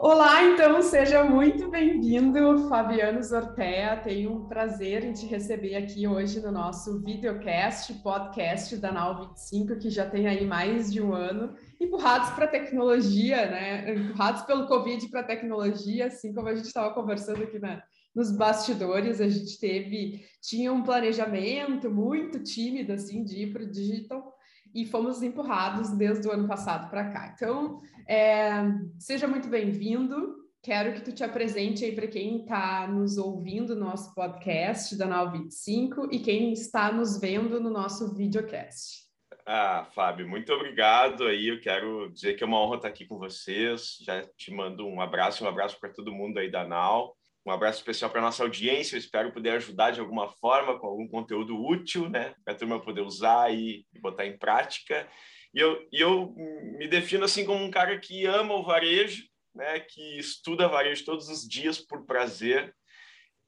Olá, então seja muito bem-vindo, Fabiano Zortea. Tenho um prazer em te receber aqui hoje no nosso videocast, podcast da Nau 25, que já tem aí mais de um ano, empurrados para a tecnologia, né? Empurrados pelo Covid para a tecnologia, assim como a gente estava conversando aqui na, nos bastidores, a gente teve, tinha um planejamento muito tímido, assim, de ir para o digital, e fomos empurrados desde o ano passado para cá. Então, é, seja muito bem-vindo. Quero que tu te apresente aí para quem está nos ouvindo no nosso podcast da Nau 25 e quem está nos vendo no nosso videocast. Ah, Fábio, muito obrigado aí. Eu quero dizer que é uma honra estar aqui com vocês. Já te mando um abraço, um abraço para todo mundo aí da Nau. Um abraço especial para nossa audiência. Eu espero poder ajudar de alguma forma com algum conteúdo útil, né? Para a turma poder usar e botar em prática. E eu, e eu me defino assim como um cara que ama o varejo, né? Que estuda varejo todos os dias por prazer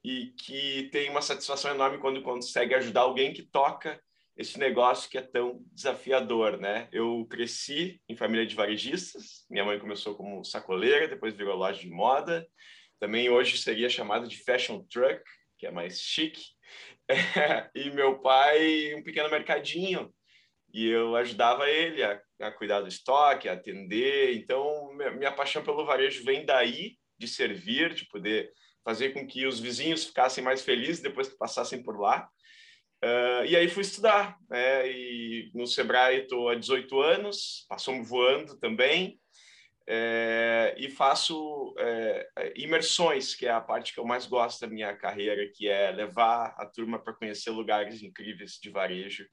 e que tem uma satisfação enorme quando consegue ajudar alguém que toca esse negócio que é tão desafiador, né? Eu cresci em família de varejistas. Minha mãe começou como sacoleira, depois virou loja de moda também hoje seria chamado de fashion truck, que é mais chique. e meu pai, um pequeno mercadinho. E eu ajudava ele a, a cuidar do estoque, a atender. Então, minha paixão pelo varejo vem daí, de servir, de poder fazer com que os vizinhos ficassem mais felizes depois que passassem por lá. Uh, e aí fui estudar, né? E no Sebrae estou há 18 anos, passou voando também é, e faço é, imersões, que é a parte que eu mais gosto da minha carreira, que é levar a turma para conhecer lugares incríveis de varejo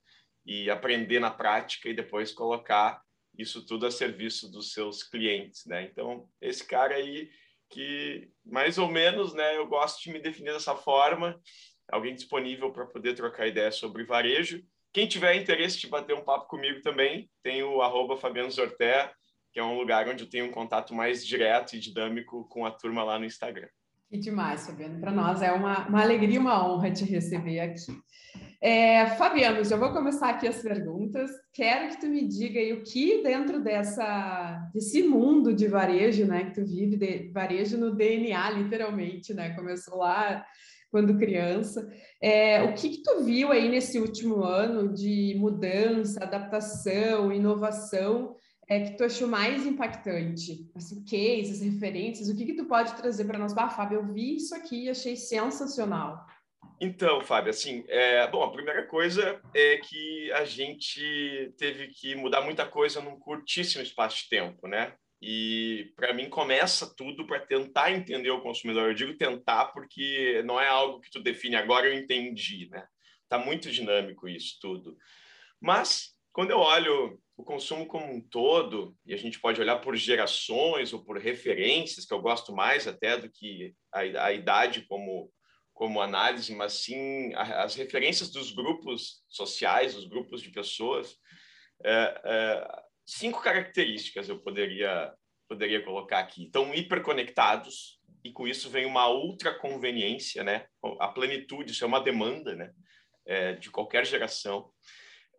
e aprender na prática e depois colocar isso tudo a serviço dos seus clientes, né? Então, esse cara aí que mais ou menos, né, eu gosto de me definir dessa forma, alguém disponível para poder trocar ideia sobre varejo. Quem tiver interesse de bater um papo comigo também, tem o arroba Fabiano que é um lugar onde eu tenho um contato mais direto e dinâmico com a turma lá no Instagram. Que demais, Fabiano. Para nós é uma, uma alegria uma honra te receber aqui. É, Fabiano, já vou começar aqui as perguntas. Quero que tu me diga aí o que dentro dessa, desse mundo de varejo, né, que tu vive, de varejo no DNA, literalmente, né? Começou lá quando criança. É, o que, que tu viu aí nesse último ano de mudança, adaptação, inovação é que tu achou mais impactante? Assim, cases, referências, o que que tu pode trazer para nós? Ah, Fábio, eu vi isso aqui e achei sensacional. Então, Fábio, assim, é, bom, a primeira coisa é que a gente teve que mudar muita coisa num curtíssimo espaço de tempo, né? E para mim começa tudo para tentar entender o consumidor. Eu digo tentar porque não é algo que tu define agora eu entendi, né? Tá muito dinâmico isso tudo. Mas quando eu olho o consumo como um todo, e a gente pode olhar por gerações ou por referências, que eu gosto mais até do que a, a idade como, como análise, mas sim as referências dos grupos sociais, os grupos de pessoas. É, é, cinco características eu poderia, poderia colocar aqui. Estão hiperconectados, e com isso vem uma ultra conveniência, né? A plenitude, isso é uma demanda, né? É, de qualquer geração.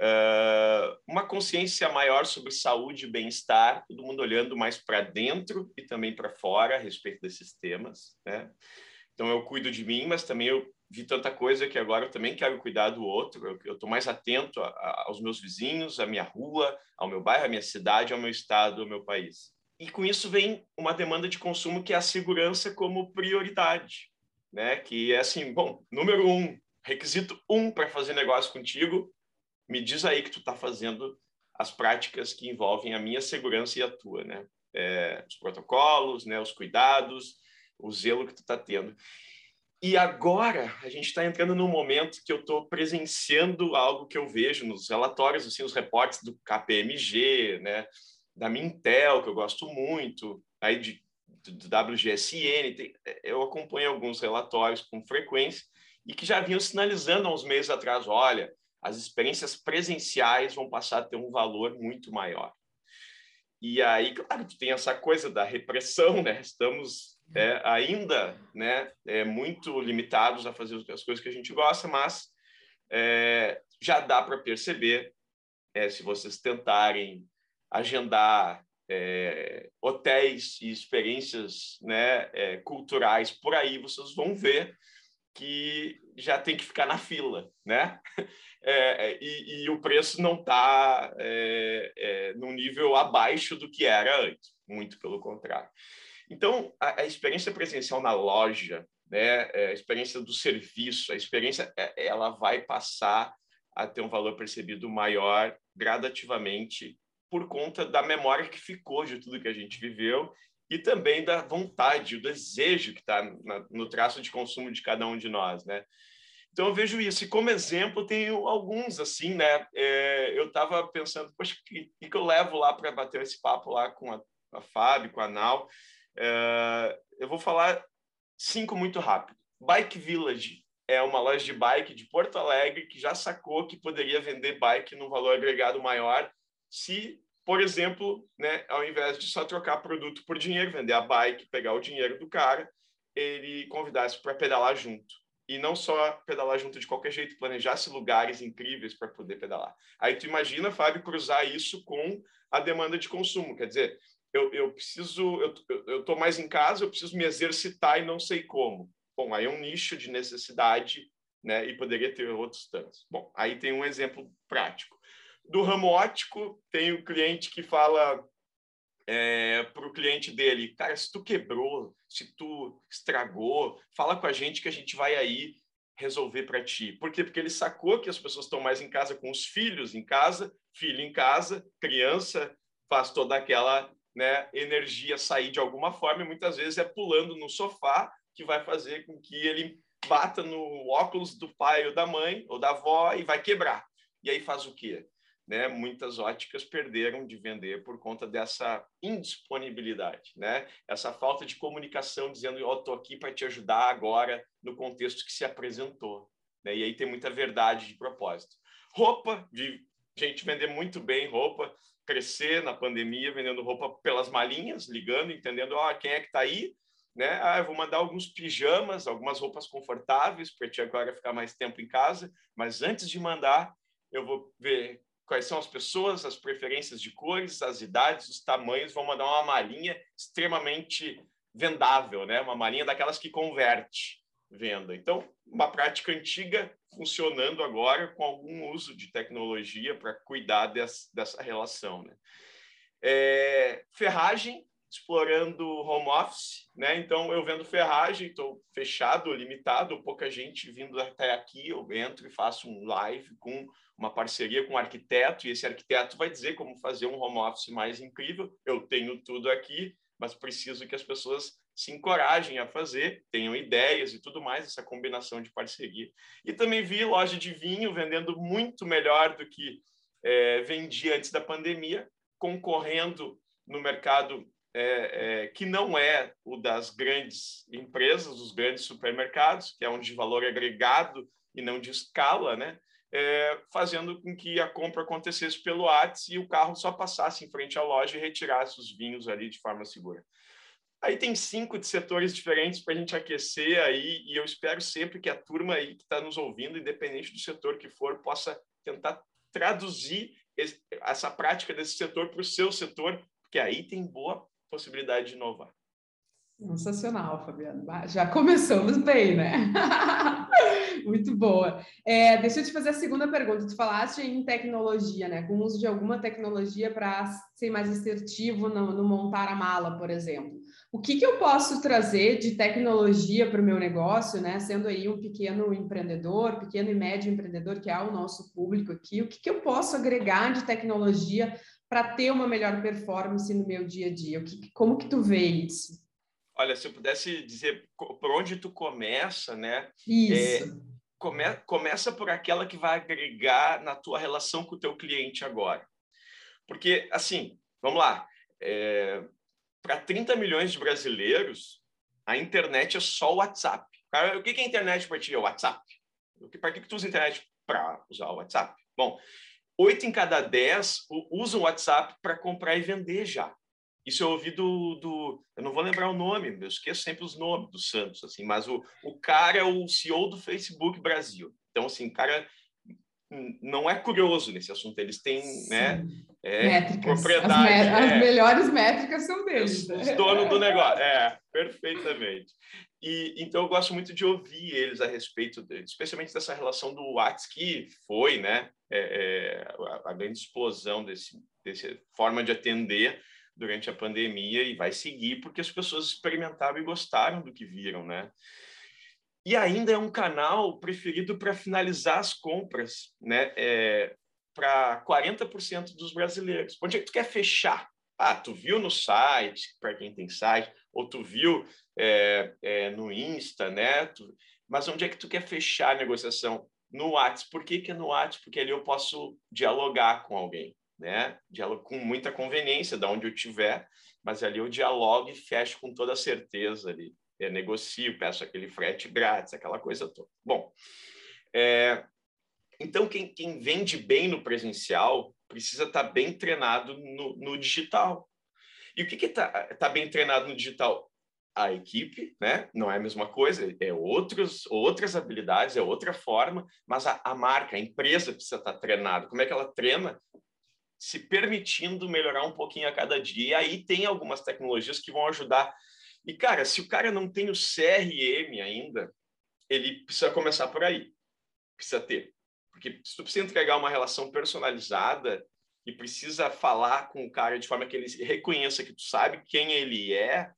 Uh, uma consciência maior sobre saúde e bem-estar, todo mundo olhando mais para dentro e também para fora a respeito desses temas. Né? Então, eu cuido de mim, mas também eu vi tanta coisa que agora eu também quero cuidar do outro. Eu estou mais atento a, a, aos meus vizinhos, à minha rua, ao meu bairro, à minha cidade, ao meu estado, ao meu país. E com isso vem uma demanda de consumo que é a segurança como prioridade, né? Que é assim, bom, número um, requisito um para fazer negócio contigo me diz aí que tu está fazendo as práticas que envolvem a minha segurança e a tua, né? É, os protocolos, né? Os cuidados, o zelo que tu está tendo. E agora a gente está entrando num momento que eu estou presenciando algo que eu vejo nos relatórios, assim, os reportes do KPMG, né? Da Mintel, que eu gosto muito, aí de, do WGSN, tem, eu acompanho alguns relatórios com frequência e que já vinham sinalizando há uns meses atrás, olha, as experiências presenciais vão passar a ter um valor muito maior. E aí, claro, tu tem essa coisa da repressão, né? Estamos é, ainda né, é, muito limitados a fazer as coisas que a gente gosta, mas é, já dá para perceber, é, se vocês tentarem agendar é, hotéis e experiências né, é, culturais por aí, vocês vão ver que já tem que ficar na fila, né? É, é e, e, o preço não está é, é, num nível abaixo do que era antes, muito pelo contrário. Então, a, a experiência presencial na loja, né, é, a experiência do serviço, a experiência, é, ela vai passar a ter um valor percebido maior gradativamente por conta da memória que ficou de tudo que a gente viveu e também da vontade, o desejo que está no traço de consumo de cada um de nós, né? Então eu vejo isso e como exemplo tenho alguns assim, né? É, eu estava pensando, poxa, que, que eu levo lá para bater esse papo lá com a, a Fábio, com a Nau? É, eu vou falar cinco muito rápido. Bike Village é uma loja de bike de Porto Alegre que já sacou que poderia vender bike num valor agregado maior se, por exemplo, né, ao invés de só trocar produto por dinheiro, vender a bike, pegar o dinheiro do cara, ele convidasse para pedalar junto. E não só pedalar junto de qualquer jeito, planejasse lugares incríveis para poder pedalar. Aí tu imagina, Fábio, cruzar isso com a demanda de consumo. Quer dizer, eu, eu preciso, eu estou mais em casa, eu preciso me exercitar e não sei como. Bom, aí é um nicho de necessidade, né? E poderia ter outros tantos. Bom, aí tem um exemplo prático do ramo ótico, tem o cliente que fala é, para o cliente dele, cara, se tu quebrou, se tu estragou, fala com a gente que a gente vai aí resolver para ti. Por quê? Porque ele sacou que as pessoas estão mais em casa com os filhos em casa, filho em casa, criança faz toda aquela né, energia sair de alguma forma e muitas vezes é pulando no sofá que vai fazer com que ele bata no óculos do pai ou da mãe ou da avó e vai quebrar. E aí faz o quê? Né, muitas óticas perderam de vender por conta dessa indisponibilidade, né? Essa falta de comunicação dizendo eu estou aqui para te ajudar agora no contexto que se apresentou, né? E aí tem muita verdade de propósito. Roupa, de gente vender muito bem roupa, crescer na pandemia vendendo roupa pelas malinhas, ligando, entendendo, ó, quem é que está aí, né? Ah, eu vou mandar alguns pijamas, algumas roupas confortáveis para te agora ficar mais tempo em casa, mas antes de mandar, eu vou ver quais são as pessoas, as preferências de cores, as idades, os tamanhos, vão mandar uma malinha extremamente vendável, né? Uma malinha daquelas que converte venda. Então, uma prática antiga funcionando agora com algum uso de tecnologia para cuidar dessa, dessa relação, né? É, ferragem, explorando home office, né? Então, eu vendo ferragem, estou fechado, limitado, pouca gente vindo até aqui, eu entro e faço um live com uma parceria com um arquiteto, e esse arquiteto vai dizer como fazer um home office mais incrível. Eu tenho tudo aqui, mas preciso que as pessoas se encorajem a fazer, tenham ideias e tudo mais, essa combinação de parceria. E também vi loja de vinho vendendo muito melhor do que é, vendia antes da pandemia, concorrendo no mercado é, é, que não é o das grandes empresas, dos grandes supermercados, que é um de valor agregado e não de escala, né? é, fazendo com que a compra acontecesse pelo WhatsApp e o carro só passasse em frente à loja e retirasse os vinhos ali de forma segura. Aí tem cinco de setores diferentes para a gente aquecer aí, e eu espero sempre que a turma aí que está nos ouvindo, independente do setor que for, possa tentar traduzir esse, essa prática desse setor para o seu setor, porque aí tem boa possibilidade de inovar. Sensacional, Fabiano. Já começamos bem, né? Muito boa. É, deixa eu te fazer a segunda pergunta. Tu falaste em tecnologia, né? Com o uso de alguma tecnologia para ser mais assertivo no, no, montar a mala, por exemplo. O que, que eu posso trazer de tecnologia para o meu negócio, né? Sendo aí um pequeno empreendedor, pequeno e médio empreendedor, que é o nosso público aqui, o que, que eu posso agregar de tecnologia para ter uma melhor performance no meu dia a dia? Que, como que tu vê isso? Olha, se eu pudesse dizer por onde tu começa, né? Isso. É, come, começa por aquela que vai agregar na tua relação com o teu cliente agora. Porque, assim, vamos lá, é, para 30 milhões de brasileiros, a internet é só o WhatsApp. O que é internet para ti? É o WhatsApp. Para que, que tu usa a internet? Para usar o WhatsApp. Bom, oito em cada dez usam o WhatsApp para comprar e vender já. Isso eu ouvi do, do, Eu não vou lembrar o nome, eu esqueço sempre os nomes dos santos, assim, mas o, o cara é o CEO do Facebook Brasil. Então, assim, o cara não é curioso nesse assunto, eles têm né, é, métricas. propriedade. As, me as é, melhores métricas são deles. Os, né? os donos do negócio, é, perfeitamente. E, então eu gosto muito de ouvir eles a respeito, de, especialmente dessa relação do WhatsApp, que foi né, é, é, a, a grande explosão desse, desse forma de atender durante a pandemia e vai seguir porque as pessoas experimentaram e gostaram do que viram, né? E ainda é um canal preferido para finalizar as compras, né? É, para 40% dos brasileiros. Onde é que tu quer fechar? Ah, tu viu no site, para quem tem site, ou tu viu é, é, no Insta, né? Tu... Mas onde é que tu quer fechar a negociação? No WhatsApp. Por que, que é no WhatsApp? Porque ali eu posso dialogar com alguém, né? Dialogo com muita conveniência, da onde eu estiver, mas ali eu dialogo e fecho com toda certeza ali eu negocio, peço aquele frete grátis, aquela coisa toda. Bom, é, então quem, quem, vende bem no presencial precisa estar tá bem treinado no, no digital. E o que está tá bem treinado no digital? A equipe, né? Não é a mesma coisa, é outros, outras habilidades, é outra forma, mas a, a marca, a empresa precisa estar treinada. Como é que ela treina? Se permitindo melhorar um pouquinho a cada dia. E aí tem algumas tecnologias que vão ajudar e, cara, se o cara não tem o CRM ainda, ele precisa começar por aí. Precisa ter. Porque se tu precisa entregar uma relação personalizada e precisa falar com o cara de forma que ele reconheça que tu sabe quem ele é,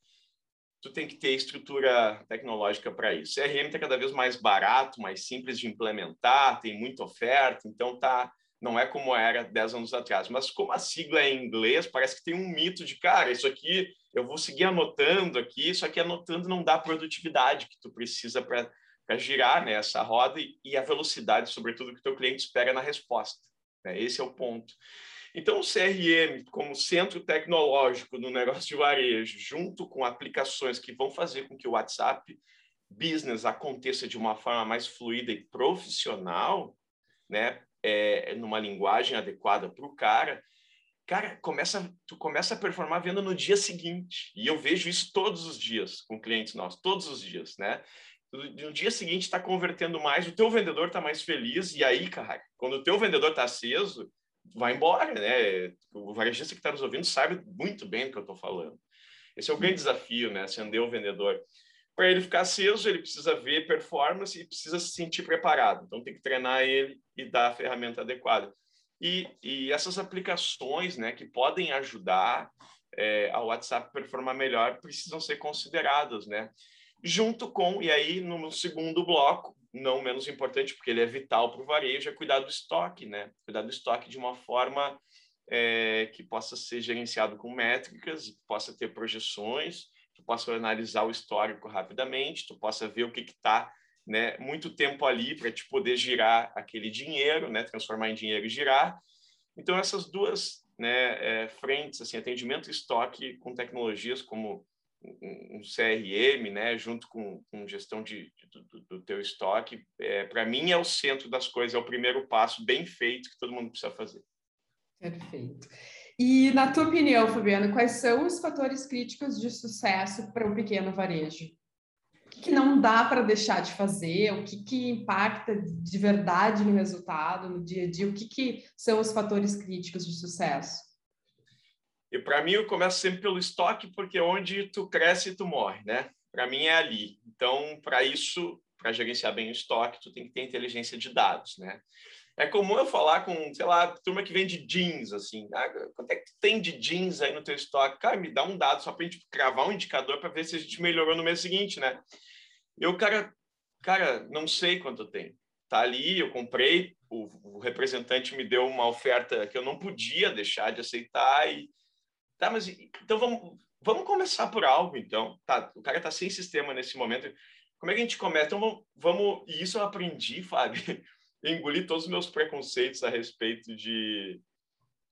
tu tem que ter estrutura tecnológica para isso. CRM está cada vez mais barato, mais simples de implementar, tem muita oferta, então tá não é como era 10 anos atrás. Mas como a sigla é em inglês, parece que tem um mito de, cara, isso aqui eu vou seguir anotando aqui, só que anotando não dá a produtividade que tu precisa para girar né, essa roda e, e, a velocidade, sobretudo, que o teu cliente espera na resposta. Né? Esse é o ponto. Então, o CRM, como centro tecnológico do negócio de varejo, junto com aplicações que vão fazer com que o WhatsApp Business aconteça de uma forma mais fluida e profissional, né, é, numa linguagem adequada para o cara, cara, começa, tu começa a performar vendo no dia seguinte. E eu vejo isso todos os dias com clientes nossos, todos os dias, né? No dia seguinte está convertendo mais, o teu vendedor está mais feliz, e aí, cara, quando o teu vendedor está aceso, vai embora, né? O varejista que está nos ouvindo sabe muito bem do que eu estou falando. Esse é o grande desafio, né? Acender o vendedor. Para ele ficar aceso, ele precisa ver performance e precisa se sentir preparado. Então, tem que treinar ele e dar a ferramenta adequada. E, e essas aplicações né, que podem ajudar é, a WhatsApp performar melhor precisam ser consideradas, né? Junto com, e aí no segundo bloco, não menos importante, porque ele é vital para o varejo, é cuidar do estoque, né? Cuidar do estoque de uma forma é, que possa ser gerenciado com métricas, que possa ter projeções, que possa analisar o histórico rapidamente, tu possa ver o que está né, muito tempo ali para te poder girar aquele dinheiro, né, transformar em dinheiro e girar. Então essas duas né, é, frentes, assim, atendimento e estoque com tecnologias como um, CRM, né, junto com, com gestão de, de do, do, teu estoque, é, para mim é o centro das coisas, é o primeiro passo bem feito que todo mundo precisa fazer. Perfeito. E na tua opinião, Fabiano, quais são os fatores críticos de sucesso para um pequeno varejo? que, que não dá para deixar de fazer, o que, que impacta de verdade no resultado, no dia a dia, o que, que são os fatores críticos de sucesso? E para mim eu começo sempre pelo estoque, porque é onde tu cresce tu morre, né? Para mim é ali. Então, para isso, para gerenciar bem o estoque, tu tem que ter inteligência de dados, né? É comum eu falar com, sei lá, turma que vende jeans, assim. Ah, quanto é que tem de jeans aí no teu estoque? Cara, me dá um dado só para a gente cravar um indicador para ver se a gente melhorou no mês seguinte, né? Eu, cara, cara, não sei quanto tem. Tá ali, eu comprei, o, o representante me deu uma oferta que eu não podia deixar de aceitar e tá, mas então vamos vamos começar por algo, então. Tá, o cara tá sem sistema nesse momento. Como é que a gente começa? Então vamos, e isso eu aprendi, Fábio engoli todos os meus preconceitos a respeito de,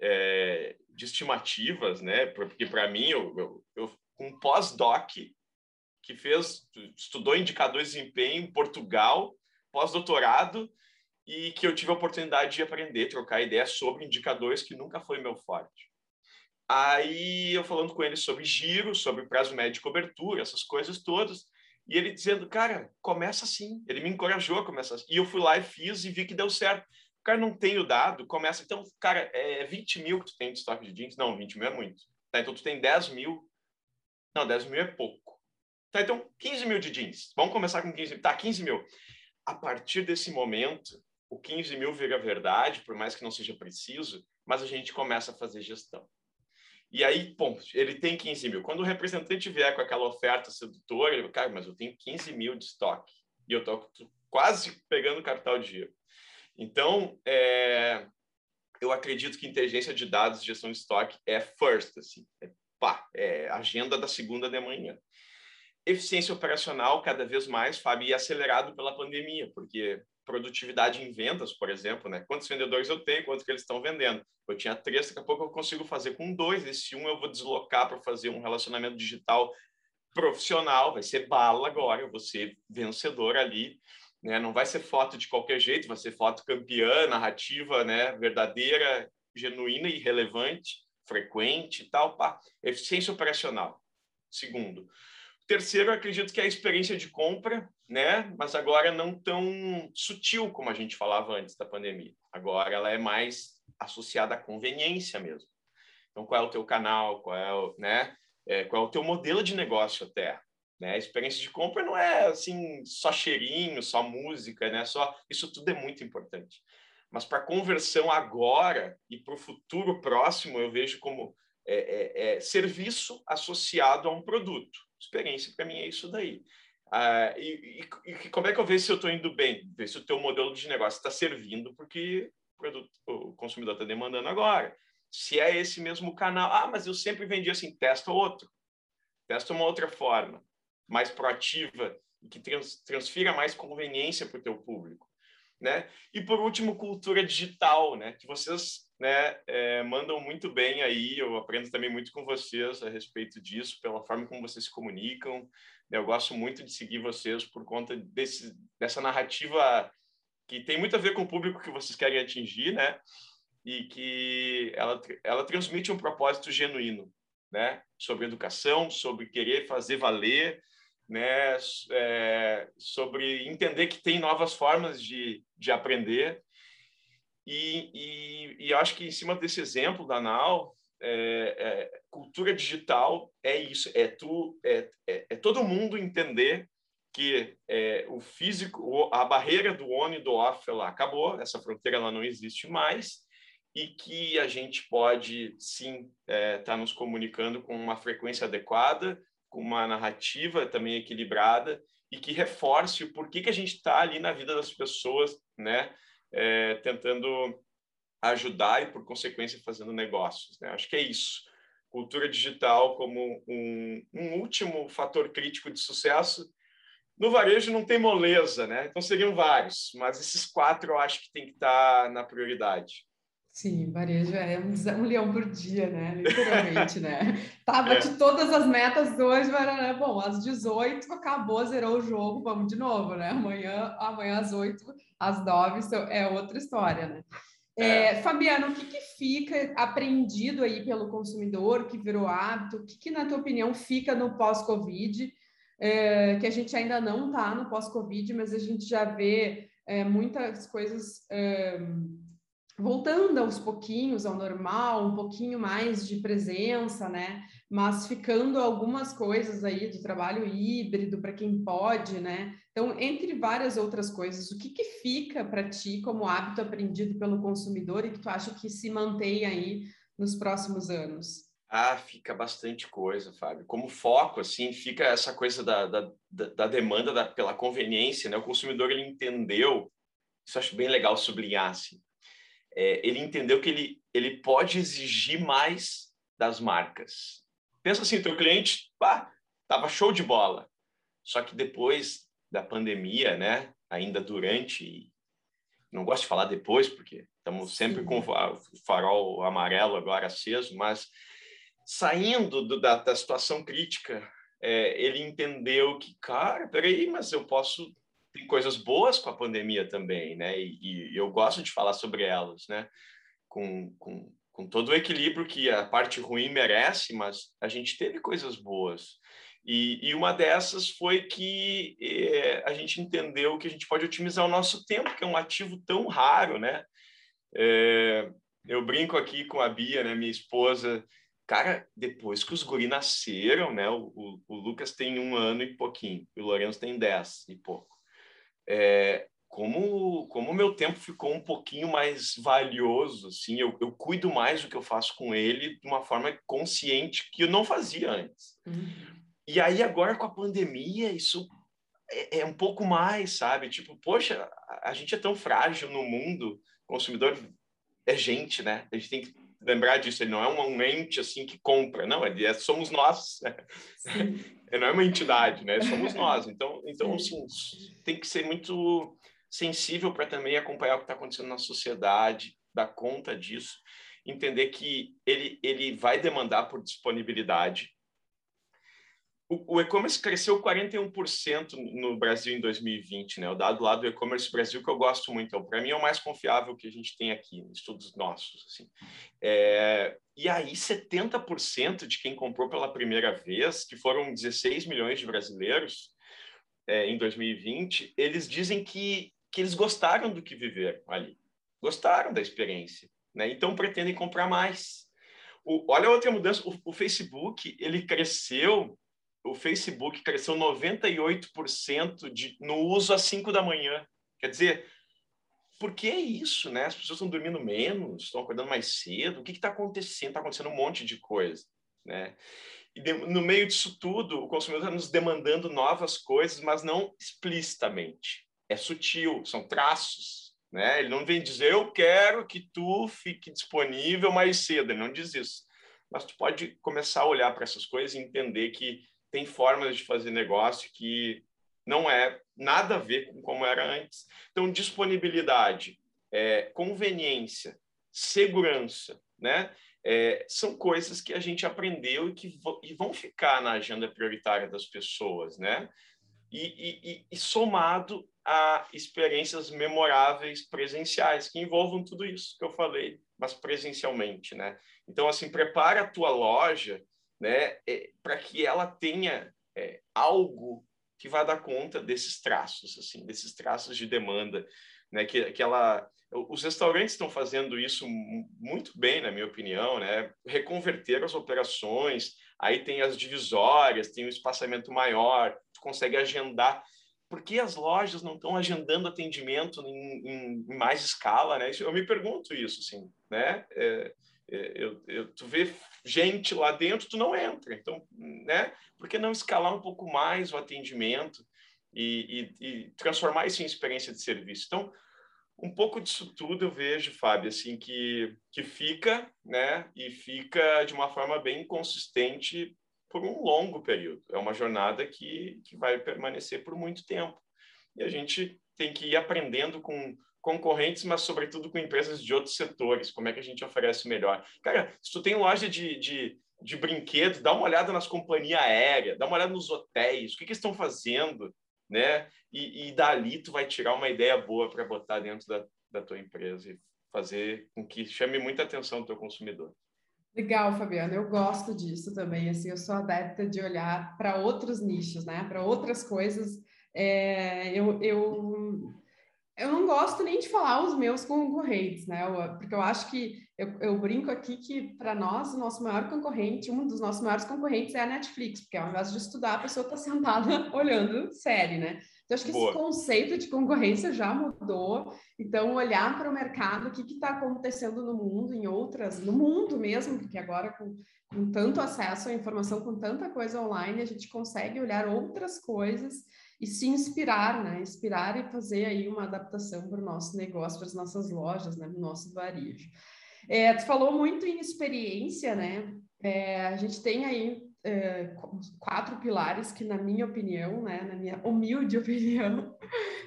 é, de estimativas, né? Porque para mim, eu, eu, eu um pós-doc que fez, estudou indicadores de desempenho em Portugal, pós-doutorado, e que eu tive a oportunidade de aprender, trocar ideias sobre indicadores que nunca foi meu forte. Aí eu falando com ele sobre giro, sobre prazo médio de cobertura, essas coisas todas, e ele dizendo, cara, começa assim. Ele me encorajou a começar assim. E eu fui lá e fiz e vi que deu certo. Cara não tem o dado, começa. Então, cara, é 20 mil que tu tem de estoque de jeans? Não, 20 mil é muito. Tá, então tu tem 10 mil. Não, 10 mil é pouco. Tá, então 15 mil de jeans. Vamos começar com 15 mil. Tá, 15 mil. A partir desse momento, o 15 mil vira verdade, por mais que não seja preciso, mas a gente começa a fazer gestão. E aí, bom, ele tem 15 mil. Quando o representante vier com aquela oferta sedutora, ele cara, mas eu tenho 15 mil de estoque. E eu estou quase pegando capital de giro. Então, é, eu acredito que inteligência de dados, gestão de estoque é first, assim, é, pá, é agenda da segunda de manhã. Eficiência operacional, cada vez mais, Fábio, e acelerado pela pandemia, porque produtividade em vendas, por exemplo, né? Quantos vendedores eu tenho, quantos que eles estão vendendo? Eu tinha três, daqui a pouco eu consigo fazer com dois. Esse um eu vou deslocar para fazer um relacionamento digital profissional, vai ser bala agora, eu vou ser vencedor ali, né? Não vai ser foto de qualquer jeito, vai ser foto campeã, narrativa, né? Verdadeira, genuína e relevante, frequente e tal, pá. Eficiência operacional. Segundo, Terceiro, acredito que é a experiência de compra, né? Mas agora não tão sutil como a gente falava antes da pandemia. Agora ela é mais associada à conveniência mesmo. Então, qual é o teu canal? Qual é o, né? É, qual é o teu modelo de negócio até? Né? A experiência de compra não é assim só cheirinho, só música, né? Só isso tudo é muito importante. Mas para conversão agora e para o futuro próximo, eu vejo como é, é, é serviço associado a um produto. Experiência para mim é isso daí. Ah, e, e, e, como é que eu vejo se eu estou indo bem? Ver se o teu modelo de negócio está servindo porque o, produto, o consumidor está demandando agora. Se é esse mesmo canal, ah, mas eu sempre vendi assim, testa outro. Testa uma outra forma, mais proativa, que trans, transfira mais conveniência para o teu público. Né? E por último, cultura digital, né? que vocês né, é, mandam muito bem aí. Eu aprendo também muito com vocês a respeito disso, pela forma como vocês se comunicam. Eu gosto muito de seguir vocês por conta desse, dessa narrativa que tem muito a ver com o público que vocês querem atingir, né? E que ela, ela transmite um propósito genuíno, né? Sobre educação, sobre querer fazer valer, né? É, sobre entender que tem novas formas de, de aprender e, e, e acho que em cima desse exemplo da Nau, é, é, cultura digital é isso, é, tu, é, é, é todo mundo entender que é, o físico, a barreira do on e do off ela acabou, essa fronteira ela não existe mais e que a gente pode sim estar é, tá nos comunicando com uma frequência adequada, com uma narrativa também equilibrada e que reforce o porquê que a gente está ali na vida das pessoas, né? tentando ajudar e, por consequência, fazendo negócios. Né? Acho que é isso. Cultura digital como um, um último fator crítico de sucesso. No varejo não tem moleza, né? Então seriam vários, mas esses quatro eu acho que tem que estar na prioridade. Sim, varejo é um, um, leão por dia, né? Literalmente, né? Tava é. de todas as metas hoje, mas, né? bom, às 18 acabou, zerou o jogo, vamos de novo, né? Amanhã, amanhã às 8, às 9 é outra história, né? É, é. Fabiano, o que, que fica aprendido aí pelo consumidor, que virou hábito? O que, que na tua opinião, fica no pós-Covid? É, que a gente ainda não está no pós-Covid, mas a gente já vê é, muitas coisas é, voltando aos pouquinhos ao normal, um pouquinho mais de presença, né? Mas ficando algumas coisas aí do trabalho híbrido para quem pode, né? Então, entre várias outras coisas, o que, que fica para ti como hábito aprendido pelo consumidor e que tu acha que se mantém aí nos próximos anos? Ah, fica bastante coisa, Fábio. Como foco, assim, fica essa coisa da, da, da demanda da, pela conveniência, né? O consumidor, ele entendeu, isso acho bem legal sublinhar, assim, é, ele entendeu que ele, ele pode exigir mais das marcas. Pensa assim, teu cliente, pá, tava show de bola. Só que depois da pandemia, né, ainda durante, não gosto de falar depois, porque estamos sempre com o farol amarelo agora aceso, mas saindo do, da, da situação crítica, é, ele entendeu que, cara, peraí, mas eu posso tem coisas boas com a pandemia também, né? E, e eu gosto de falar sobre elas, né? Com, com, com todo o equilíbrio que a parte ruim merece, mas a gente teve coisas boas. E, e uma dessas foi que é, a gente entendeu que a gente pode otimizar o nosso tempo, que é um ativo tão raro, né? É, eu brinco aqui com a Bia, né, minha esposa, cara, depois que os guri nasceram, né, o, o, o Lucas tem um ano e pouquinho, e o Lourenço tem dez e pouco. É, como como o meu tempo ficou um pouquinho mais valioso, assim, eu, eu cuido mais do que eu faço com ele de uma forma consciente que eu não fazia antes. Uhum. E aí agora com a pandemia isso é, é, um pouco mais, sabe? Tipo, poxa, a, a gente é tão frágil no mundo, o consumidor é gente, né? A gente tem que lembrar disso. Ele não é um ente assim que compra, não. Ele é, somos nós. Ele não é uma entidade, né? Somos nós. Então, então assim, tem que ser muito sensível para também acompanhar o que está acontecendo na sociedade, dar conta disso, entender que ele ele vai demandar por disponibilidade o, e-commerce cresceu 41% no Brasil em 2020, né? O dado lá do e-commerce Brasil que eu gosto muito, então, para mim é o mais confiável que a gente tem aqui, estudos nossos, assim. É, e aí 70% de quem comprou pela primeira vez, que foram 16 milhões de brasileiros é, em 2020, eles dizem que que eles gostaram do que viveram ali, gostaram da experiência, né? Então pretendem comprar mais. O, olha outra mudança, o, o Facebook ele cresceu o Facebook cresceu 98% de, no uso às 5 da manhã. Quer dizer, por que isso, né? As pessoas estão dormindo menos, estão acordando mais cedo. O que está acontecendo? Está acontecendo um monte de coisa, né? E de, no meio disso tudo, o consumidor está nos demandando novas coisas, mas não explicitamente. É sutil, são traços, né? Ele não vem dizer eu quero que tu fique disponível mais cedo. Ele não diz isso. Mas tu pode começar a olhar para essas coisas e entender que tem formas de fazer negócio que não é nada a ver com como era antes. Então, disponibilidade, é, conveniência, segurança, né? É, são coisas que a gente aprendeu e que e vão ficar na agenda prioritária das pessoas, né? E, e, e, somado a experiências memoráveis presenciais que envolvam tudo isso que eu falei, mas presencialmente, né? Então, assim, prepara a tua loja né, é, para que ela tenha é, algo que vá dar conta desses traços, assim, desses traços de demanda, né, que, que ela, os restaurantes estão fazendo isso muito bem, na minha opinião, né, reconverter as operações, aí tem as divisórias, tem um espaçamento maior, tu consegue agendar por que as lojas não estão agendando atendimento em, em, mais escala, né? Eu me pergunto isso, assim, né? É, eu, eu, tu vê gente lá dentro, tu não entra. Então, né? Por que não escalar um pouco mais o atendimento e, e, e transformar isso em experiência de serviço? Então, um pouco disso tudo eu vejo, Fábio, assim, que, que fica, né? E fica de uma forma bem consistente por um longo período. É uma jornada que, que vai permanecer por muito tempo. E a gente tem que ir aprendendo com concorrentes, mas sobretudo com empresas de outros setores. Como é que a gente oferece melhor? Cara, se tu tem loja de, de, de brinquedos, dá uma olhada nas companhias aéreas, dá uma olhada nos hotéis, o que, que estão fazendo, né? E, e dali tu vai tirar uma ideia boa para botar dentro da, da tua empresa e fazer com que chame muita atenção do teu consumidor. Legal, Fabiana, eu gosto disso também. Assim, eu sou adepta de olhar para outros nichos, né? Para outras coisas. É, eu, eu eu não gosto nem de falar os meus concorrentes, né? Porque eu acho que eu, eu brinco aqui que para nós o nosso maior concorrente, um dos nossos maiores concorrentes é a Netflix, porque ao invés de estudar, a pessoa está sentada olhando série, né? Então, acho que Boa. esse conceito de concorrência já mudou. Então, olhar para o mercado, o que está acontecendo no mundo, em outras, no mundo mesmo, porque agora com, com tanto acesso à informação, com tanta coisa online, a gente consegue olhar outras coisas e se inspirar, né? Inspirar e fazer aí uma adaptação para o nosso negócio, para as nossas lojas, né? No nosso varejo. É, tu falou muito em experiência, né? É, a gente tem aí é, quatro pilares que, na minha opinião, né, na minha humilde opinião,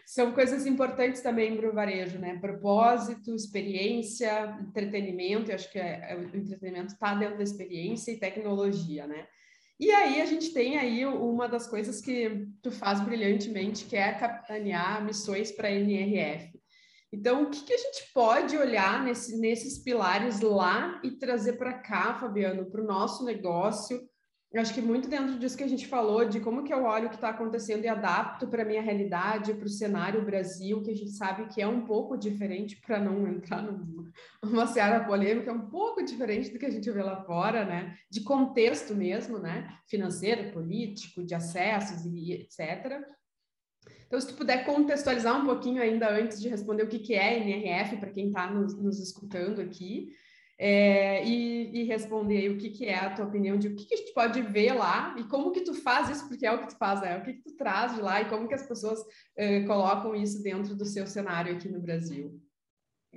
são coisas importantes também para o varejo, né? Propósito, experiência, entretenimento, eu acho que é, é o entretenimento está dentro da experiência e tecnologia, né? E aí a gente tem aí uma das coisas que tu faz brilhantemente, que é capitanear missões para a NRF. Então, o que, que, a gente pode olhar nesse, nesses pilares lá e trazer para cá, Fabiano, para o nosso negócio, Eu acho que muito dentro disso que a gente falou, de como que eu olho o que está acontecendo e adapto para a minha realidade, para o cenário Brasil, que a gente sabe que é um pouco diferente, para não entrar numa, numa seara polêmica, é um pouco diferente do que a gente vê lá fora, né? De contexto mesmo, né? Financeiro, político, de acessos e etc. Então, se tu puder contextualizar um pouquinho ainda antes de responder o que, que é NRF, para quem está nos, nos escutando aqui, é, e, e, responder aí o que, que é a tua opinião de o que, que a gente pode ver lá e como que tu faz isso, porque é o que tu faz, né? O que, que tu traz de lá e como que as pessoas é, colocam isso dentro do seu cenário aqui no Brasil.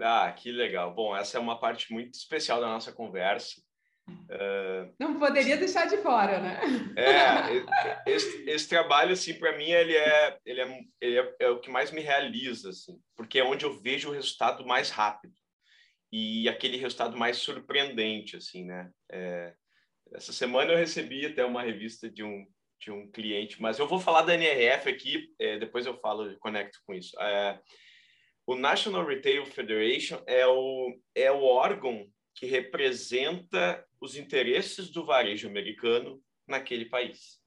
Ah, que legal. Bom, essa é uma parte muito especial da nossa conversa. Uh... Não poderia deixar de fora, né? É, esse, esse trabalho, assim, para mim, ele, é, ele, é, ele é, é o que mais me realiza, assim, porque é onde eu vejo o resultado mais rápido e aquele resultado mais surpreendente, assim, né? É, essa semana eu recebi até uma revista de um de um cliente, mas eu vou falar da NRF aqui, é, depois eu falo, conecto com isso. É, o National Retail Federation é o, é o órgão que representa os interesses do varejo americano naquele país.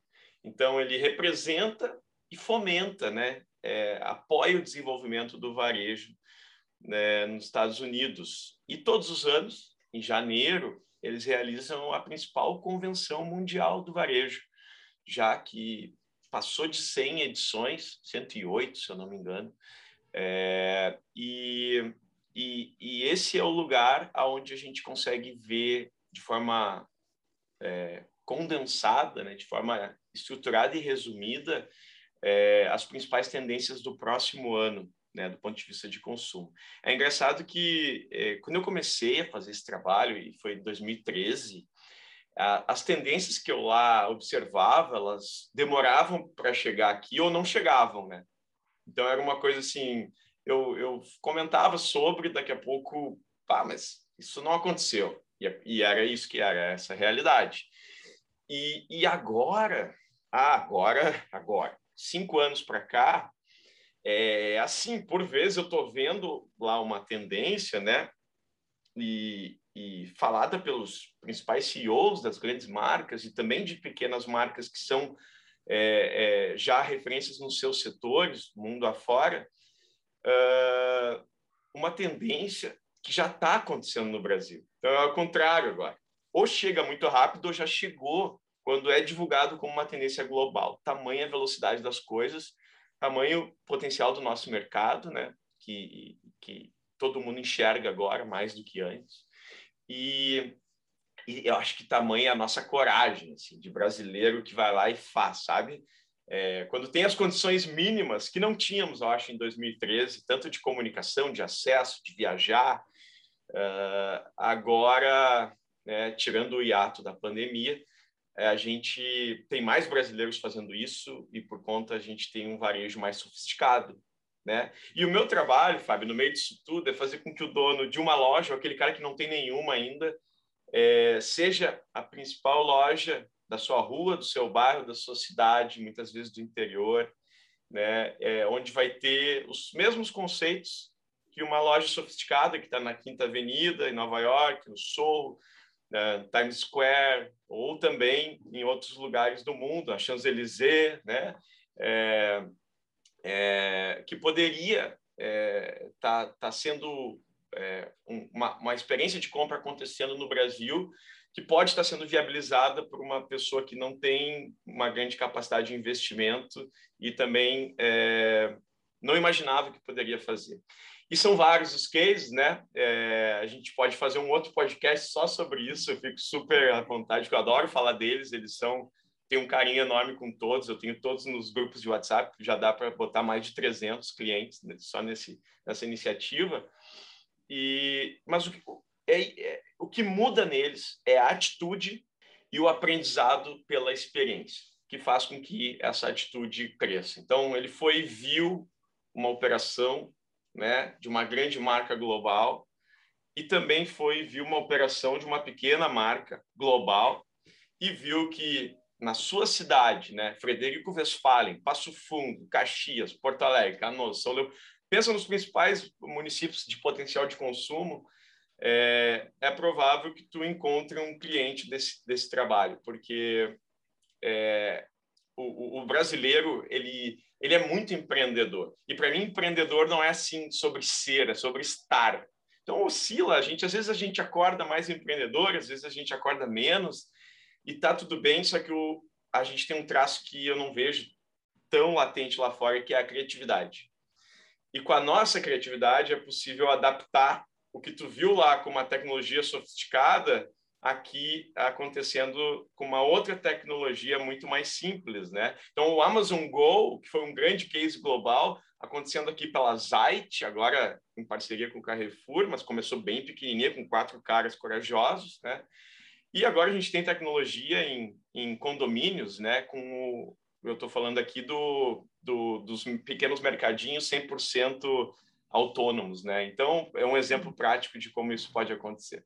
Então, ele representa e fomenta, né, é, apoia o desenvolvimento do varejo né, nos Estados Unidos. E todos os anos, em janeiro, eles realizam a principal convenção mundial do varejo, já que passou de 100 edições, 108, se eu não me engano, é, e, e, e, esse é o lugar onde a gente consegue ver de forma é, condensada, né, de forma estruturada e resumida, é, as principais tendências do próximo ano né, do ponto de vista de consumo. É engraçado que é, quando eu comecei a fazer esse trabalho, e foi em 2013, a, as tendências que eu lá observava, elas demoravam para chegar aqui ou não chegavam, né? Então era uma coisa assim, eu, eu comentava sobre, daqui a pouco, pá, mas isso não aconteceu. E, e era isso que era, essa realidade. E, e agora, ah, agora, agora, cinco anos para cá, é, assim, por vezes eu estou vendo lá uma tendência, né? E, e, falada pelos principais CEOs das grandes marcas e também de pequenas marcas que são é, é, já referências nos seus setores, mundo afora, uh, uma tendência que já está acontecendo no Brasil. Então, é ao contrário agora. Ou chega muito rápido ou já chegou quando é divulgado como uma tendência global. Tamanha velocidade das coisas tamanho potencial do nosso mercado, né? Que, que todo mundo enxerga agora mais do que antes. E, e eu acho que tamanho é a nossa coragem, assim, de brasileiro que vai lá e faz, sabe? É, quando tem as condições mínimas que não tínhamos, eu acho, em 2013, tanto de comunicação, de acesso, de viajar, uh, agora, né, tirando o hiato da pandemia, a gente tem mais brasileiros fazendo isso e por conta a gente tem um varejo mais sofisticado, né? E o meu trabalho, Fábio, no meio disso tudo, é fazer com que o dono de uma loja, ou aquele cara que não tem nenhuma ainda, é, seja a principal loja da sua rua, do seu bairro, da sua cidade, muitas vezes do interior, né? É, onde vai ter os mesmos conceitos que uma loja sofisticada que está na Quinta Avenida, em Nova York, no Soho, né, Times Square, ou também em outros lugares do mundo, a Champs-Élysées, né? É, é, que poderia estar é, tá, tá sendo é, uma, uma experiência de compra acontecendo no Brasil que pode estar sendo viabilizada por uma pessoa que não tem uma grande capacidade de investimento e também é, não imaginava que poderia fazer. E são vários os cases, né? É, a gente pode fazer um outro podcast só sobre isso. Eu fico super à vontade, eu adoro falar deles. Eles são tenho um carinho enorme com todos. Eu tenho todos nos grupos de WhatsApp, já dá para botar mais de 300 clientes só nesse, nessa iniciativa. E, mas o que, é, é, o que muda neles é a atitude e o aprendizado pela experiência, que faz com que essa atitude cresça. Então, ele foi viu uma operação né, de uma grande marca global. E também foi viu uma operação de uma pequena marca global e viu que na sua cidade, né, Frederico Westphalen, Passo Fundo, Caxias, Porto Alegre, Canoas, São Leopoldo, pensa nos principais municípios de potencial de consumo, é, é provável que tu encontre um cliente desse, desse trabalho, porque é, o, o, brasileiro ele ele é muito empreendedor. E para mim empreendedor não é assim sobre ser, é sobre estar. Então oscila, a gente às vezes a gente acorda mais empreendedor, às vezes a gente acorda menos e tá tudo bem, só que o, a gente tem um traço que eu não vejo tão latente lá fora, que é a criatividade. E com a nossa criatividade é possível adaptar o que tu viu lá com uma tecnologia sofisticada aqui acontecendo com uma outra tecnologia muito mais simples, né? Então o Amazon Go, que foi um grande case global, acontecendo aqui pela Zite, agora em parceria com o Carrefour, mas começou bem pequenininha com quatro caras corajosos, né? E agora a gente tem tecnologia em, em condomínios, né? Com o, eu estou falando aqui do, do, dos pequenos mercadinhos 100% autônomos, né? Então é um exemplo prático de como isso pode acontecer.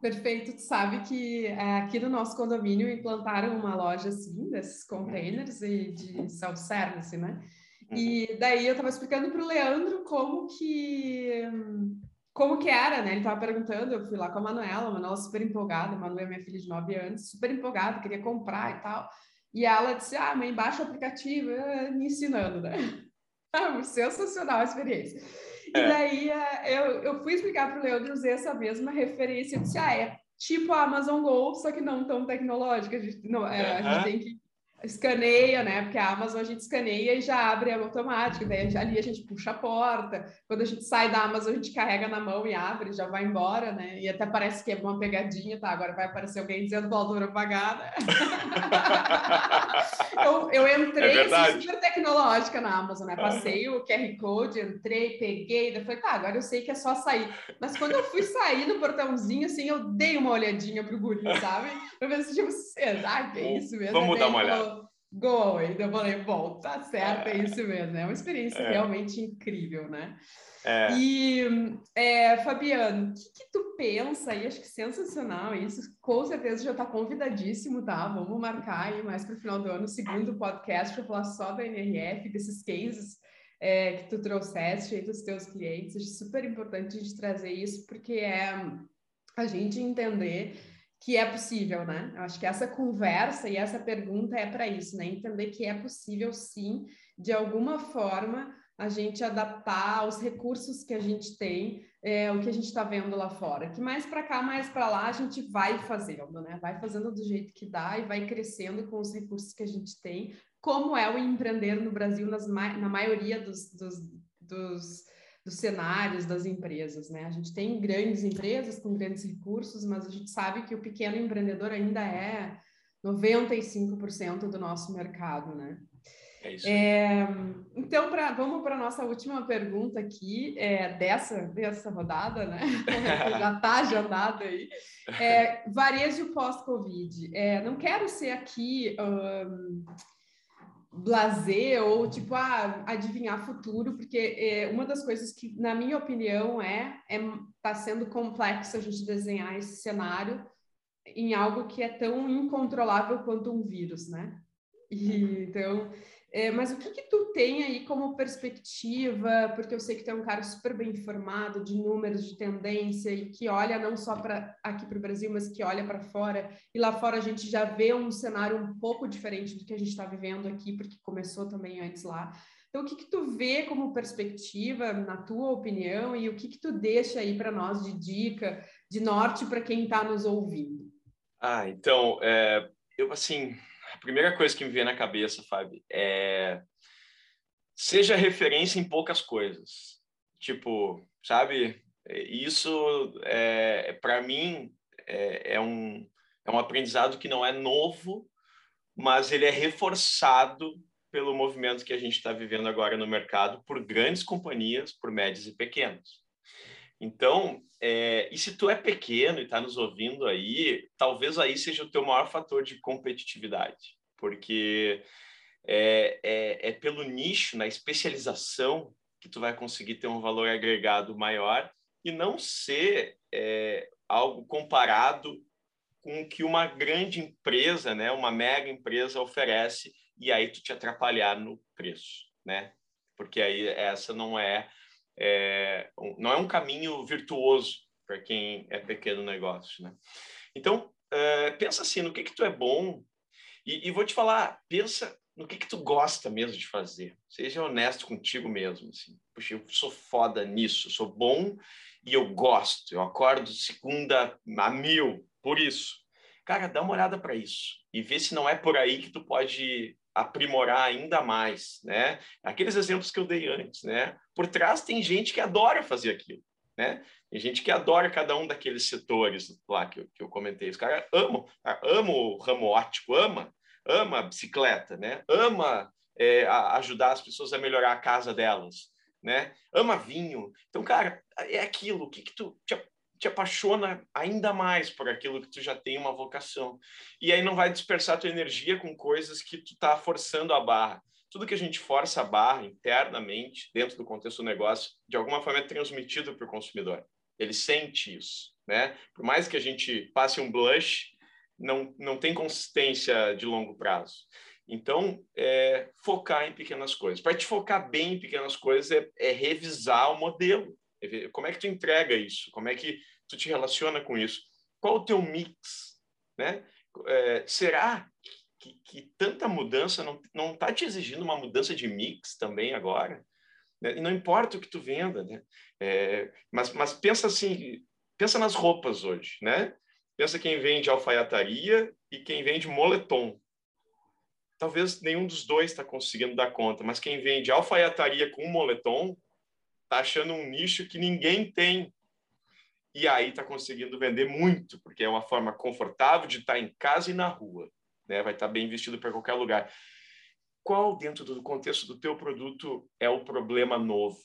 Perfeito. Tu sabe que é, aqui no nosso condomínio implantaram uma loja assim, desses containers e de self-service, né? E uhum. daí eu estava explicando para o Leandro como que como que era, né? Ele estava perguntando, eu fui lá com a Manuela, a Manuela super empolgada, a Manuela é minha filha de 9 anos, super empolgada, queria comprar e tal. E ela disse, ah, mãe, baixa o aplicativo, me ensinando, né? Sensacional a experiência. E é. daí é, eu, eu fui explicar para o Leandro usei essa mesma referência. Eu disse, ah, é tipo a Amazon Go, só que não tão tecnológica. A gente, não, é, a gente tem que escaneia, né? Porque a Amazon a gente escaneia e já abre automático, daí ali a gente puxa a porta. Quando a gente sai da Amazon, a gente carrega na mão e abre, já vai embora, né? E até parece que é uma pegadinha, tá? Agora vai aparecer alguém dizendo volta pagada. eu, eu entrei é assim, super tecnológica na Amazon, né? Passei o QR Code, entrei, peguei, daí falei, tá, agora eu sei que é só sair. Mas quando eu fui sair do portãozinho, assim, eu dei uma olhadinha pro guri, sabe? Pra ver se, tipo, será que é isso mesmo? Vamos dar uma olhada go away. Eu falei, bom, tá certo, é isso mesmo. É uma experiência é. realmente incrível, né? É. E, é, Fabiano, o que, que, tu pensa aí? Acho que sensacional isso. Com certeza já está convidadíssimo, tá? Vamos marcar aí mais para o final do ano segundo podcast para falar só da NRF, desses cases é, que tu trouxeste aí dos teus clientes. Acho super importante a gente trazer isso, porque é a gente entender que é possível, né? Eu acho que essa conversa e essa pergunta é para isso, né? Entender que é possível, sim, de alguma forma, a gente adaptar aos recursos que a gente tem, é, o que a gente está vendo lá fora. Que mais para cá, mais para lá, a gente vai fazendo, né? Vai fazendo do jeito que dá e vai crescendo com os recursos que a gente tem, como é o empreender no Brasil nas, na maioria dos, dos, dos dos cenários das empresas, né? A gente tem grandes empresas com grandes recursos, mas a gente sabe que o pequeno empreendedor ainda é 95% do nosso mercado, né? É isso. É, então, pra, vamos para a nossa última pergunta aqui, é, dessa, dessa rodada, né? Já está agendada aí. É, varejo pós-Covid. É, não quero ser aqui... Um, blazer ou tipo ah, adivinhar futuro, porque é, uma das coisas que, na minha opinião, é é tá sendo complexo a gente desenhar esse cenário em algo que é tão incontrolável quanto um vírus, né? E, então é, mas o que, que tu tem aí como perspectiva? Porque eu sei que tu é um cara super bem informado de números, de tendência, e que olha não só para aqui para o Brasil, mas que olha para fora. E lá fora a gente já vê um cenário um pouco diferente do que a gente está vivendo aqui, porque começou também antes lá. Então, o que, que tu vê como perspectiva, na tua opinião, e o que, que tu deixa aí para nós de dica, de norte para quem está nos ouvindo? Ah, então, é, eu assim, primeira coisa que me vem na cabeça, Fábio, é seja referência em poucas coisas. Tipo, sabe? Isso é, para mim é, é, um é um aprendizado que não é novo, mas ele é reforçado pelo movimento que a gente está vivendo agora no mercado por grandes companhias, por médias e pequenas. Então, é, e se tu é pequeno e está nos ouvindo aí, talvez aí seja o teu maior fator de competitividade, porque é, é, é pelo nicho, na especialização, que tu vai conseguir ter um valor agregado maior e não ser é, algo comparado com o que uma grande empresa, né, uma mega empresa oferece e aí tu te atrapalhar no preço, né? Porque aí essa não é é, não é um caminho virtuoso para quem é pequeno negócio, né? Então, é, pensa assim, no que que tu é bom E, e vou te falar, pensa no que que tu gosta mesmo de fazer. Seja honesto contigo mesmo, assim. Puxa, eu sou foda nisso, sou bom e eu gosto. Eu acordo segunda a mil por isso. Cara, dá uma olhada para isso e vê se não é por aí que tu pode aprimorar ainda mais, né? Aqueles exemplos que eu dei antes, né? Por trás tem gente que adora fazer aquilo, né? Tem gente que adora cada um daqueles setores lá que eu, que eu comentei. Os caras amam, amam o ramo óptico, ama, ama a bicicleta, né? Ama é, ajudar as pessoas a melhorar a casa delas, né? Ama vinho. Então, cara, é aquilo. O que, que tu te, apaixona ainda mais por aquilo que tu já tem uma vocação. E aí não vai dispersar tua energia com coisas que tu tá forçando a barra. Tudo que a gente força a barra internamente, dentro do contexto do negócio, de alguma forma é transmitido para o consumidor. Ele sente isso, né? Por mais que a gente passe um blush, não, não tem consistência de longo prazo. Então, é, focar em pequenas coisas. Para te focar bem em pequenas coisas é, é, revisar o modelo. Como é que tu entrega isso? Como é que tu te relaciona com isso? Qual o teu mix? Né? É, será que, que, tanta mudança não está te exigindo uma mudança de mix também agora? Né? E não importa o que tu venda, né? É, mas, mas pensa assim, pensa nas roupas hoje, né? Pensa quem vende alfaiataria e quem vende moletom. Talvez nenhum dos dois está conseguindo dar conta, mas quem vende alfaiataria com moletom está achando um nicho que ninguém tem. E aí está conseguindo vender muito, porque é uma forma confortável de estar tá em casa e na rua. Né? Vai estar tá bem vestido para qualquer lugar. Qual, dentro do contexto do teu produto, é o problema novo?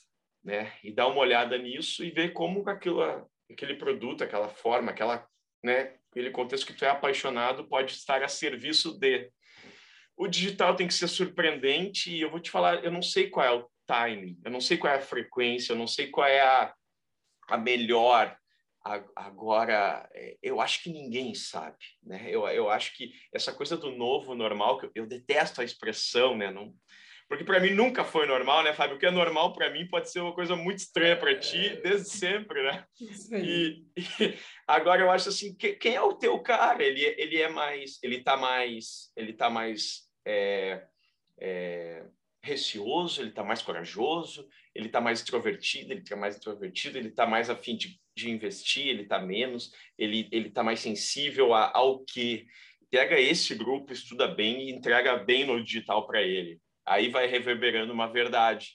Né? E dá uma olhada nisso e ver como aquilo, aquele produto, aquela forma, aquela né? Aquele contexto que tu é apaixonado pode estar a serviço de. O digital tem que ser surpreendente e eu vou te falar, eu não sei qual é o timing, eu não sei qual é a frequência, eu não sei qual é a, a melhor. Agora, é, eu acho que ninguém sabe, né? Eu, eu acho que essa coisa do novo normal, que eu, eu detesto a expressão, né? Não, porque para mim nunca foi normal, né, Fábio? O que é normal para mim pode ser uma coisa muito estranha para ti desde sempre, né? E, e, agora eu acho assim, que, quem é o teu cara? Ele, ele é mais, ele tá mais, ele tá mais é, é, receoso, ele tá mais corajoso, ele tá mais extrovertido, ele tá mais introvertido, ele tá mais afim de, de investir, ele tá menos, ele ele tá mais sensível a, ao que pega esse grupo, estuda bem e entrega bem no digital para ele aí vai reverberando uma verdade.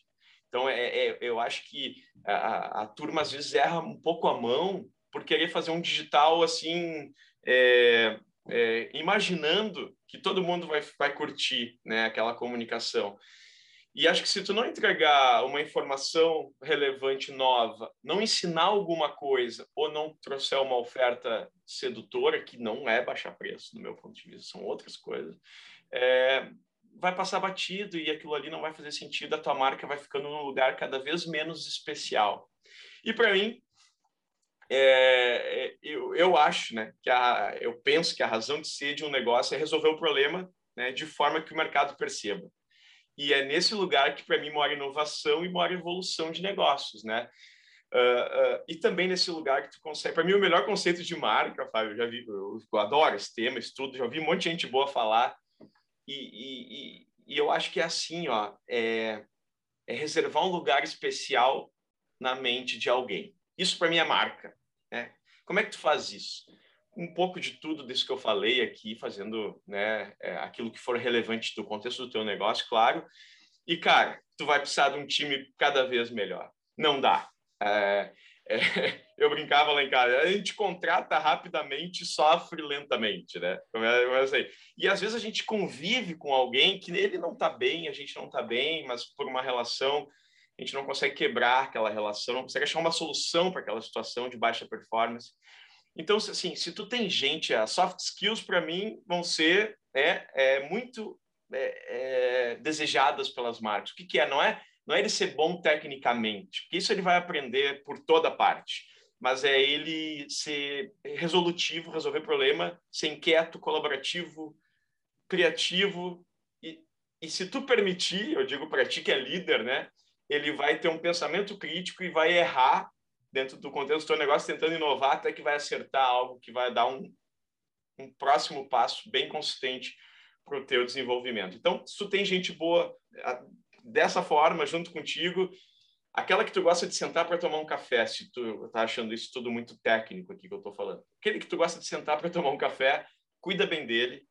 Então, é, é eu acho que a, a, turma às vezes erra um pouco a mão por querer fazer um digital assim, é, é, imaginando que todo mundo vai, vai curtir né, aquela comunicação. E acho que se tu não entregar uma informação relevante nova, não ensinar alguma coisa ou não trouxer uma oferta sedutora, que não é baixar preço, do meu ponto de vista, são outras coisas, é, vai passar batido e aquilo ali não vai fazer sentido, a tua marca vai ficando num lugar cada vez menos especial. E para mim, é, é, eu, eu acho, né, que a, eu penso que a razão de ser de um negócio é resolver o problema né, de forma que o mercado perceba. E é nesse lugar que para mim mora inovação e mora evolução de negócios, né? Uh, uh, e também nesse lugar que tu consegue. Para mim, o melhor conceito de marca, Fábio, eu já vi, eu, eu adoro esse tema, estudo, já ouvi um monte de gente boa falar e, e, e eu acho que é assim, ó, é, é reservar um lugar especial na mente de alguém. Isso para mim é marca. Né? Como é que tu faz isso? Um pouco de tudo disso que eu falei aqui, fazendo né, é, aquilo que for relevante do contexto do teu negócio, claro. E, cara, tu vai precisar de um time cada vez melhor. Não dá. É, é, eu brincava lá em casa, a gente contrata rapidamente sofre lentamente, né? Assim. E às vezes a gente convive com alguém que ele não está bem, a gente não está bem, mas por uma relação a gente não consegue quebrar aquela relação, não consegue achar uma solução para aquela situação de baixa performance. Então, assim, se tu tem gente, soft skills para mim vão ser é, é muito é, é, desejadas pelas marcas. O que, que é? Não é não é ele ser bom tecnicamente, porque isso ele vai aprender por toda parte, mas é ele ser resolutivo, resolver problema, ser inquieto, colaborativo, criativo e, e se tu permitir, eu digo para ti que é líder, né? Ele vai ter um pensamento crítico e vai errar dentro do contexto do teu negócio, tentando inovar até que vai acertar algo que vai dar um, um próximo passo bem consistente para o teu desenvolvimento. Então, se tu tem gente boa dessa forma, junto contigo, aquela que tu gosta de sentar para tomar um café, se tu tá achando isso tudo muito técnico aqui que eu estou falando, aquele que tu gosta de sentar para tomar um café, cuida bem dele,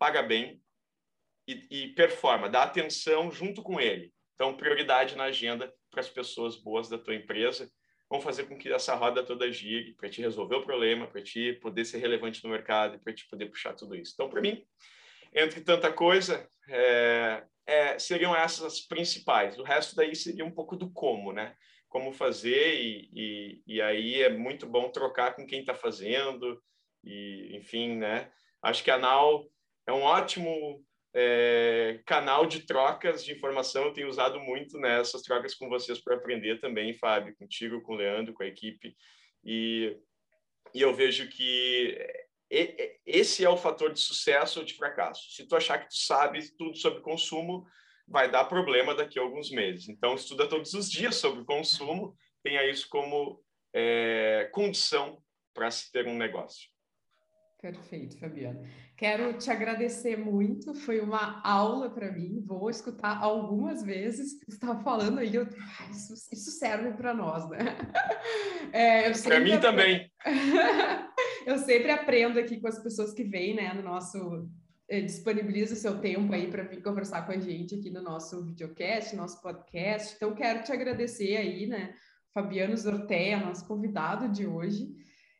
paga bem e, e performa, dá atenção junto com ele. Então, prioridade na agenda para as pessoas boas da tua empresa vão fazer com que essa roda toda gire para te resolver o problema, para te poder ser relevante no mercado para te poder puxar tudo isso. Então, para mim, entre tanta coisa, é, é, seriam essas as principais. O resto daí seria um pouco do como, né? Como fazer e, e, e aí é muito bom trocar com quem está fazendo e, enfim, né? Acho que a Nau é um ótimo é, canal de trocas de informação. Eu tenho usado muito nessas né, trocas com vocês para aprender também, Fábio, contigo, com o Leandro, com a equipe. E, e eu vejo que esse é o fator de sucesso ou de fracasso. Se tu achar que tu sabe tudo sobre consumo, vai dar problema daqui a alguns meses. Então, estuda todos os dias sobre consumo, tenha isso como é, condição para se ter um negócio. Perfeito, Fabiana. Quero te agradecer muito, foi uma aula para mim. Vou escutar algumas vezes. Você estava falando aí, eu, ah, isso, isso, serve para nós, né? É, para mim também. eu sempre aprendo aqui com as pessoas que vêm, né, no nosso eh, disponibiliza o seu tempo aí para vir conversar com a gente aqui no nosso videocast, nosso podcast. Então, quero te agradecer aí, né, Fabiano Zorteia, nosso convidado de hoje.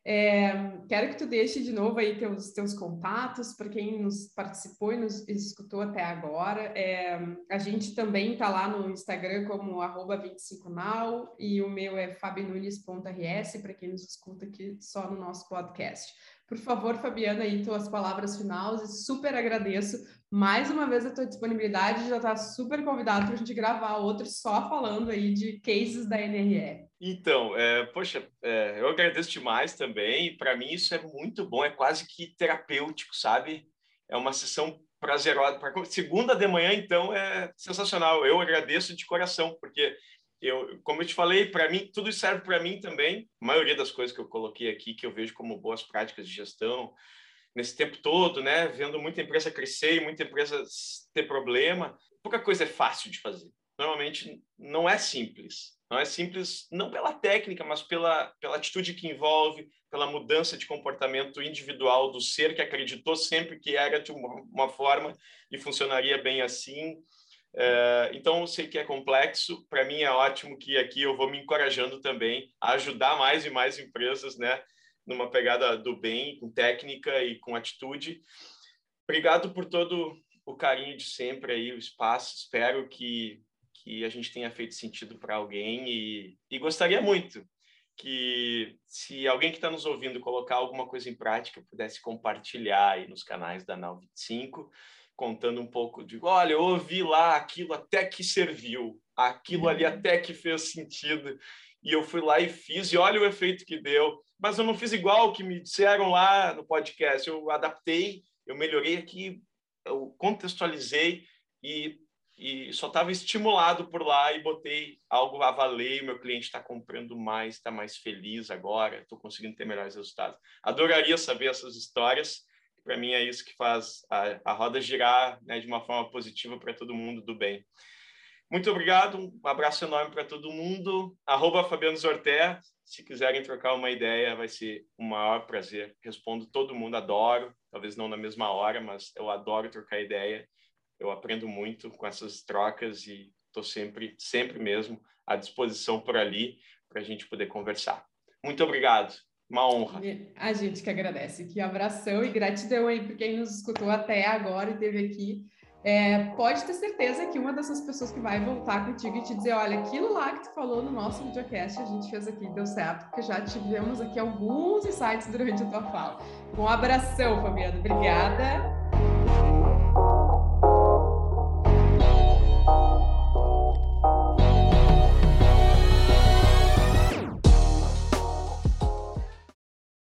É, quero que tu deixe de novo aí teus, teus contatos para quem nos participou e nos escutou até agora. É, a gente também está lá no Instagram como arroba 25now e o meu é fabinunes.rs para quem nos escuta aqui só no nosso podcast. Por favor, Fabiana, aí tuas palavras finais. Super agradeço mais uma vez a tua disponibilidade. Já está super convidado para a gente gravar outro só falando aí de cases da NRE. Então, é, poxa, é, eu agradeço demais também. Para mim isso é muito bom, é quase que terapêutico, sabe? É uma sessão prazerosa. Pra, segunda de manhã, então, é sensacional. Eu agradeço de coração, porque eu, como eu te falei, para mim, tudo serve para mim também. A maioria das coisas que eu coloquei aqui, que eu vejo como boas práticas de gestão, nesse tempo todo, né? Vendo muita empresa crescer e muita empresa ter problema, pouca coisa é fácil de fazer. Normalmente não é simples. Não é simples, não pela técnica, mas pela, pela atitude que envolve, pela mudança de comportamento individual do ser que acreditou sempre que era de uma, uma forma e funcionaria bem assim. É, então, eu sei que é complexo. Para mim, é ótimo que aqui eu vou me encorajando também a ajudar mais e mais empresas, né? Numa pegada do bem, com técnica e com atitude. Obrigado por todo o carinho de sempre aí, o espaço. Espero que, que a gente tenha feito sentido para alguém e, e gostaria muito que se alguém que está nos ouvindo colocar alguma coisa em prática pudesse compartilhar aí nos canais da Nau 25 contando um pouco de, olha, eu ouvi lá aquilo até que serviu, aquilo ali uhum. até que fez sentido, e eu fui lá e fiz, e olha o efeito que deu. Mas eu não fiz igual o que me disseram lá no podcast, eu adaptei, eu melhorei aqui, eu contextualizei e, e só estava estimulado por lá e botei algo a valer, meu cliente está comprando mais, está mais feliz agora, estou conseguindo ter melhores resultados. Adoraria saber essas histórias, para mim é isso que faz a, a roda girar né, de uma forma positiva para todo mundo do bem. Muito obrigado, um abraço enorme para todo mundo. Arroba Fabiano Zorté, se quiserem trocar uma ideia, vai ser um maior prazer. Respondo todo mundo, adoro, talvez não na mesma hora, mas eu adoro trocar ideia. Eu aprendo muito com essas trocas e estou sempre, sempre mesmo à disposição por ali para a gente poder conversar. Muito obrigado. Uma honra. A gente que agradece. Que abração e gratidão aí por quem nos escutou até agora e teve aqui. É, pode ter certeza que uma dessas pessoas que vai voltar contigo e te dizer, olha, aquilo lá que tu falou no nosso videocast, a gente fez aqui, deu certo, porque já tivemos aqui alguns insights durante a tua fala. Um abração, Fabiano. Obrigada.